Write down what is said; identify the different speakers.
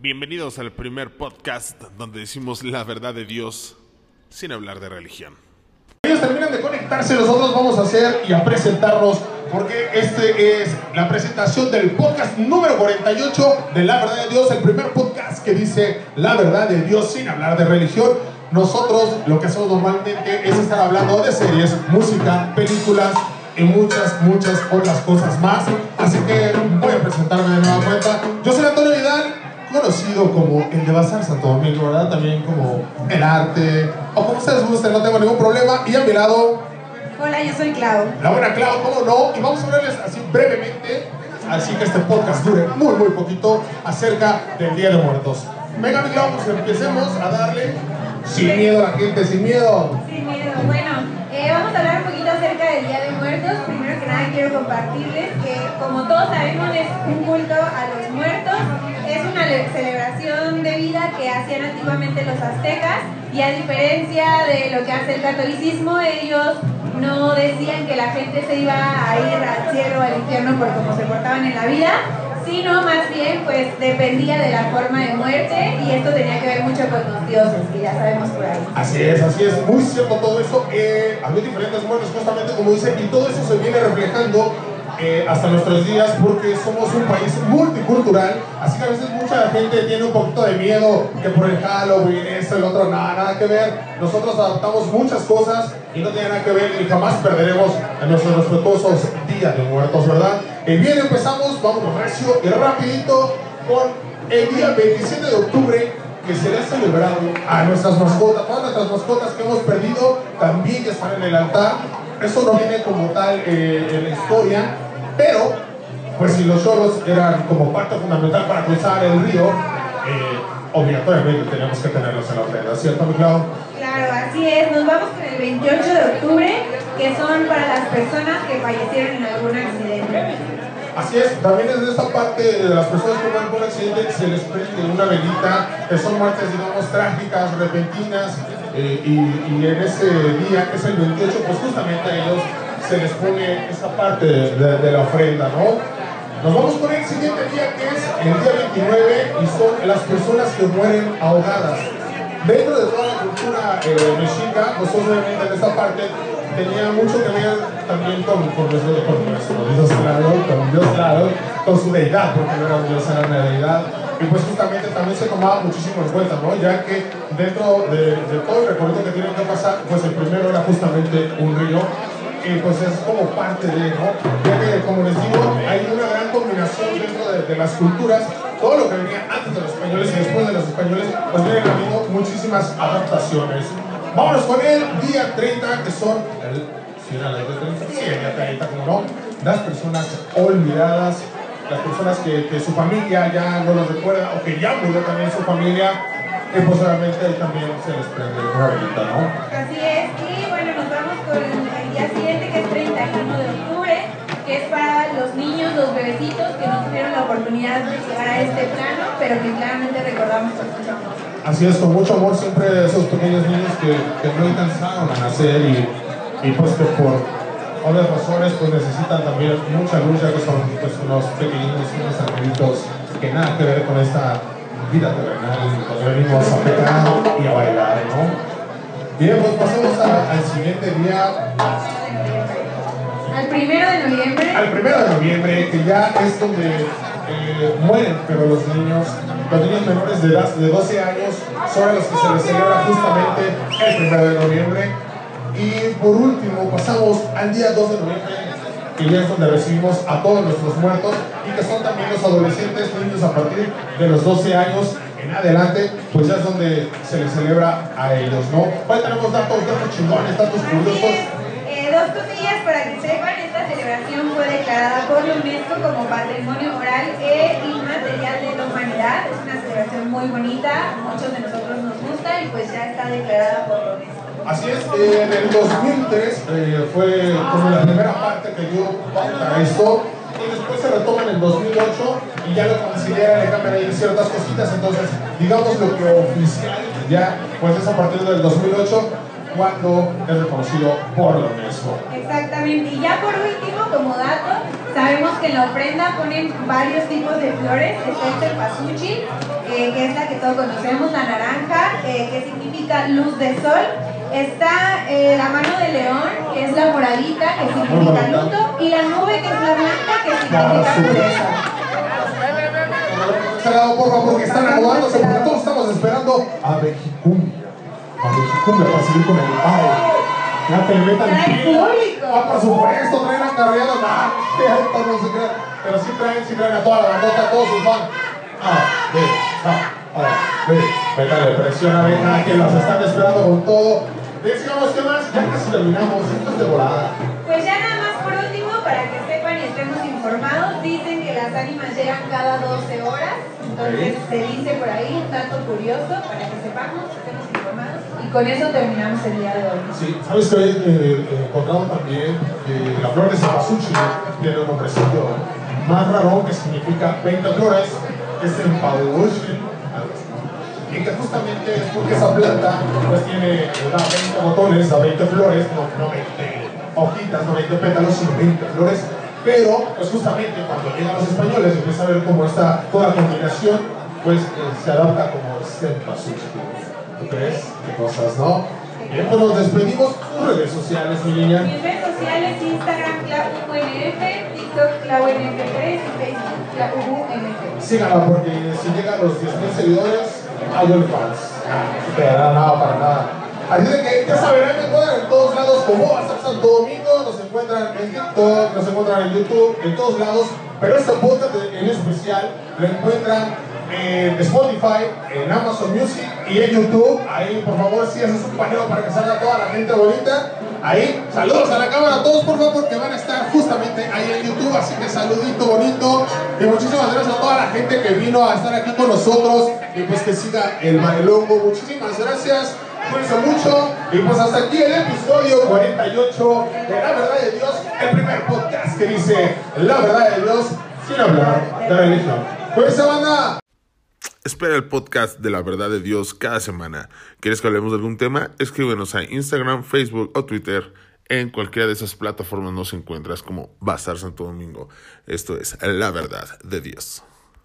Speaker 1: Bienvenidos al primer podcast donde decimos la verdad de Dios sin hablar de religión.
Speaker 2: Ellos terminan de conectarse, nosotros vamos a hacer y a presentarnos porque este es la presentación del podcast número 48 de La Verdad de Dios, el primer podcast que dice la verdad de Dios sin hablar de religión. Nosotros lo que hacemos normalmente es estar hablando de series, música, películas y muchas, muchas otras cosas más. Así que voy a presentarme de nueva cuenta. Yo soy Antonio conocido como el de Bazar Santo Domingo, ¿verdad? También como el arte, o como ustedes gusten, no tengo ningún problema. Y a mi lado,
Speaker 3: Hola, yo soy Clau.
Speaker 2: la buena Clau, ¿cómo no? Y vamos a hablarles así brevemente, así que este podcast dure muy, muy poquito, acerca del Día de Muertos. Venga, mi Clau, pues empecemos a darle sin miedo a la gente, sin miedo.
Speaker 3: Sin miedo. Bueno, eh, vamos a hablar un poquito acerca del Día de Muertos. Primero que nada quiero compartirles que, como todos sabemos, es un culto a los muertos. Celebración de vida que hacían antiguamente los aztecas y a diferencia de lo que hace el catolicismo, ellos no decían que la gente se iba a ir al cielo o al infierno por cómo se portaban en la vida, sino más bien pues dependía de la forma de muerte y esto tenía que ver mucho con los dioses, que ya sabemos por ahí.
Speaker 2: Así es, así es, muy cierto todo eso. Eh, había diferentes muertes, justamente como dice, y todo eso se viene reflejando eh, hasta nuestros días porque somos un país multicultural. Así que a veces mucha gente tiene un poquito de miedo que por el Halloween, esto, el otro, nada, nada que ver. Nosotros adaptamos muchas cosas y no tiene nada que ver y jamás perderemos en nuestros respetuosos días de muertos, ¿verdad? Y bien, empezamos, vamos recio y rapidito con el día 27 de octubre que se le ha celebrado a nuestras mascotas, todas nuestras mascotas que hemos perdido también ya están en el altar. Eso no viene como tal eh, en la historia, pero pues si los choros eran como parte fundamental para cruzar el río, eh, obligatoriamente tenemos que tenerlos en la ofrenda, ¿cierto, mi Clau?
Speaker 3: Claro, así es. Nos vamos con el 28 de octubre, que son para las personas que fallecieron en algún accidente.
Speaker 2: Así es, también desde esta parte de las personas que mueren por accidente se les prende una velita, que son muertes, digamos, trágicas, repentinas, eh, y, y en ese día, que es el 28, pues justamente a ellos se les pone esa parte de, de- de la ofrenda, ¿no? Nos vamos con el siguiente día, que es el día 29, y son las personas que mueren ahogadas. Dentro de toda la cultura eh, mexica, pues obviamente en esta parte tenía mucho que ver también con, con nuestro, con nuestro Dios claro, con Dios claro, con su deidad, porque no era un Dios, era una deidad. Y pues justamente también se tomaba muchísimo en cuenta, ¿no? Ya que dentro de, de todo el recorrido que tienen que pasar, pues el primero era justamente un río, y pues es como parte de, ¿no? Ya que, como les digo, hay una gran combinación dentro de, las culturas, todo lo que venía antes de los españoles y después de los españoles, pues vienen habiendo muchísimas adaptaciones. Vámonos con el día 30, que son el, ¿sí era el día 30? Sí, el día 30, como no, las personas olvidadas, las personas que, que su familia ya no los recuerda o que ya murió también su familia, y pues obviamente ahí también se les prende una velita, ¿no?
Speaker 3: Así es. Y bueno, nos vamos con el día siguiente, que es 31 de octubre, que es para los niños, los bebecitos que no tuvieron la oportunidad de llegar a este plano, pero que claramente recordamos con mucho amor.
Speaker 2: Así es, con mucho amor siempre esos pequeños niños que, que no alcanzaron a nacer y, y pues que por obvias razones pues necesitan también mucha luz ya que son pues unos pequeños, unos angelitos que nada que ver con esta vida terrenal, pues venimos a pecar y a bailar, ¿no? Bien, pues pasemos a- al siguiente día,
Speaker 3: Al primero de noviembre,
Speaker 2: al primero de noviembre, que ya es donde eh, mueren, pero los niños, los niños menores de edad de 12 años son a los que se les celebra justamente el primero de noviembre. Y por último, pasamos al día 2 de noviembre, que ya es donde recibimos a todos nuestros muertos y que son también los adolescentes, niños a partir de los 12 años en adelante, pues ya es donde se les celebra a ellos, ¿no? Hoy tenemos datos, datos chingones, datos curiosos.
Speaker 3: es. Eh, dos cosillas para que sepan, esta celebración fue declarada por UNESCO como Patrimonio Oral e Inmaterial de la Humanidad. Es una celebración muy bonita, muchos de nosotros nos gusta y pues ya está declarada por la UNESCO.
Speaker 2: Así es, eh, en el 2003 eh, fue como la primera parte que dio pauta a esto y después se retoma en el 2008 y ya lo consideran, le cambian ahí ciertas cositas, entonces digamos lo que oficial ya pues es a partir del 2008 cuando es reconocido por la UNESCO.
Speaker 3: Exactamente, y ya por último, como dato, sabemos que en la ofrenda ponen varios tipos de flores, está el cempasúchil, eh, que es la que todos conocemos, la naranja, que significa luz de sol, está eh, la mano de león, que es la moradita, que significa luto, y la nube, que es la blanca, que significa pureza.
Speaker 2: Este lado, por favor, porque están acomodándose, porque todos estamos esperando a Mexicumbia. A Mexicumbia para seguir con el baile. Ya te metan
Speaker 3: público.
Speaker 2: Ah, por supuesto, traen acarreado. Ah, no se crean. Pero sí traen, sí traen a toda la bandota, a todos sus fans. A, B, A, A, B. Métale presión a que los están esperando con todo. Decíamos que más, ya casi terminamos. Esto es de volada.
Speaker 3: Pues ya nada más por último, para que sepan y estemos informados, dicen que las ánimas llegan cada 12 horas, entonces se dice por ahí un dato curioso para que sepamos, estemos informados y con eso terminamos el día de hoy.
Speaker 2: Sí, sabes que hoy eh, eh, encontramos también que la flor de cempasúchil tiene un nombrecito más raro que significa 20 flores, que es el paurushil, y que justamente es porque esa planta pues tiene da 20 botones, da 20 flores, no, no 20 hojitas, no 20 pétalos, sino 20 flores. Pero, pues justamente cuando llegan los españoles empieza a ver cómo está toda la combinación, pues eh, se adapta como cempasúchil. ¿Tú crees? Qué cosas, ¿no? Bien, pues nos despedimos. Tus redes sociales, mi niña.
Speaker 3: Mis redes sociales, Instagram, ClauUNF, TikTok, ClauNF3 y Facebook, ClauUNF.
Speaker 2: Síganla porque si llegan los 10.000 seguidores, hay OnlyFans. No dará nada para nada. Así que ya ahí me encuentran en todos lados como hasta Santo Domingo, nos encuentran en TikTok, nos encuentran en YouTube, en todos lados. Pero este podcast en especial lo encuentran en Spotify, en Amazon Music y en YouTube. Ahí, por favor, si haces un paneo para que salga toda la gente bonita. Ahí, saludos a la cámara a todos, por favor, porque van a estar justamente ahí en YouTube. Así que saludito bonito. Y muchísimas gracias a toda la gente que vino a estar aquí con nosotros. Y pues que siga el bailongo. Muchísimas gracias. Cuídense mucho. Y pues hasta aquí el episodio 48 de La Verdad de Dios. El primer podcast que dice La Verdad de Dios sin hablar de religión. Cuídense, banda.
Speaker 1: Espera el podcast de la verdad de Dios cada semana. ¿Quieres que hablemos de algún tema? Escríbenos a Instagram, Facebook o Twitter. En cualquiera de esas plataformas nos encuentras como Bazar Santo Domingo. Esto es la verdad de Dios.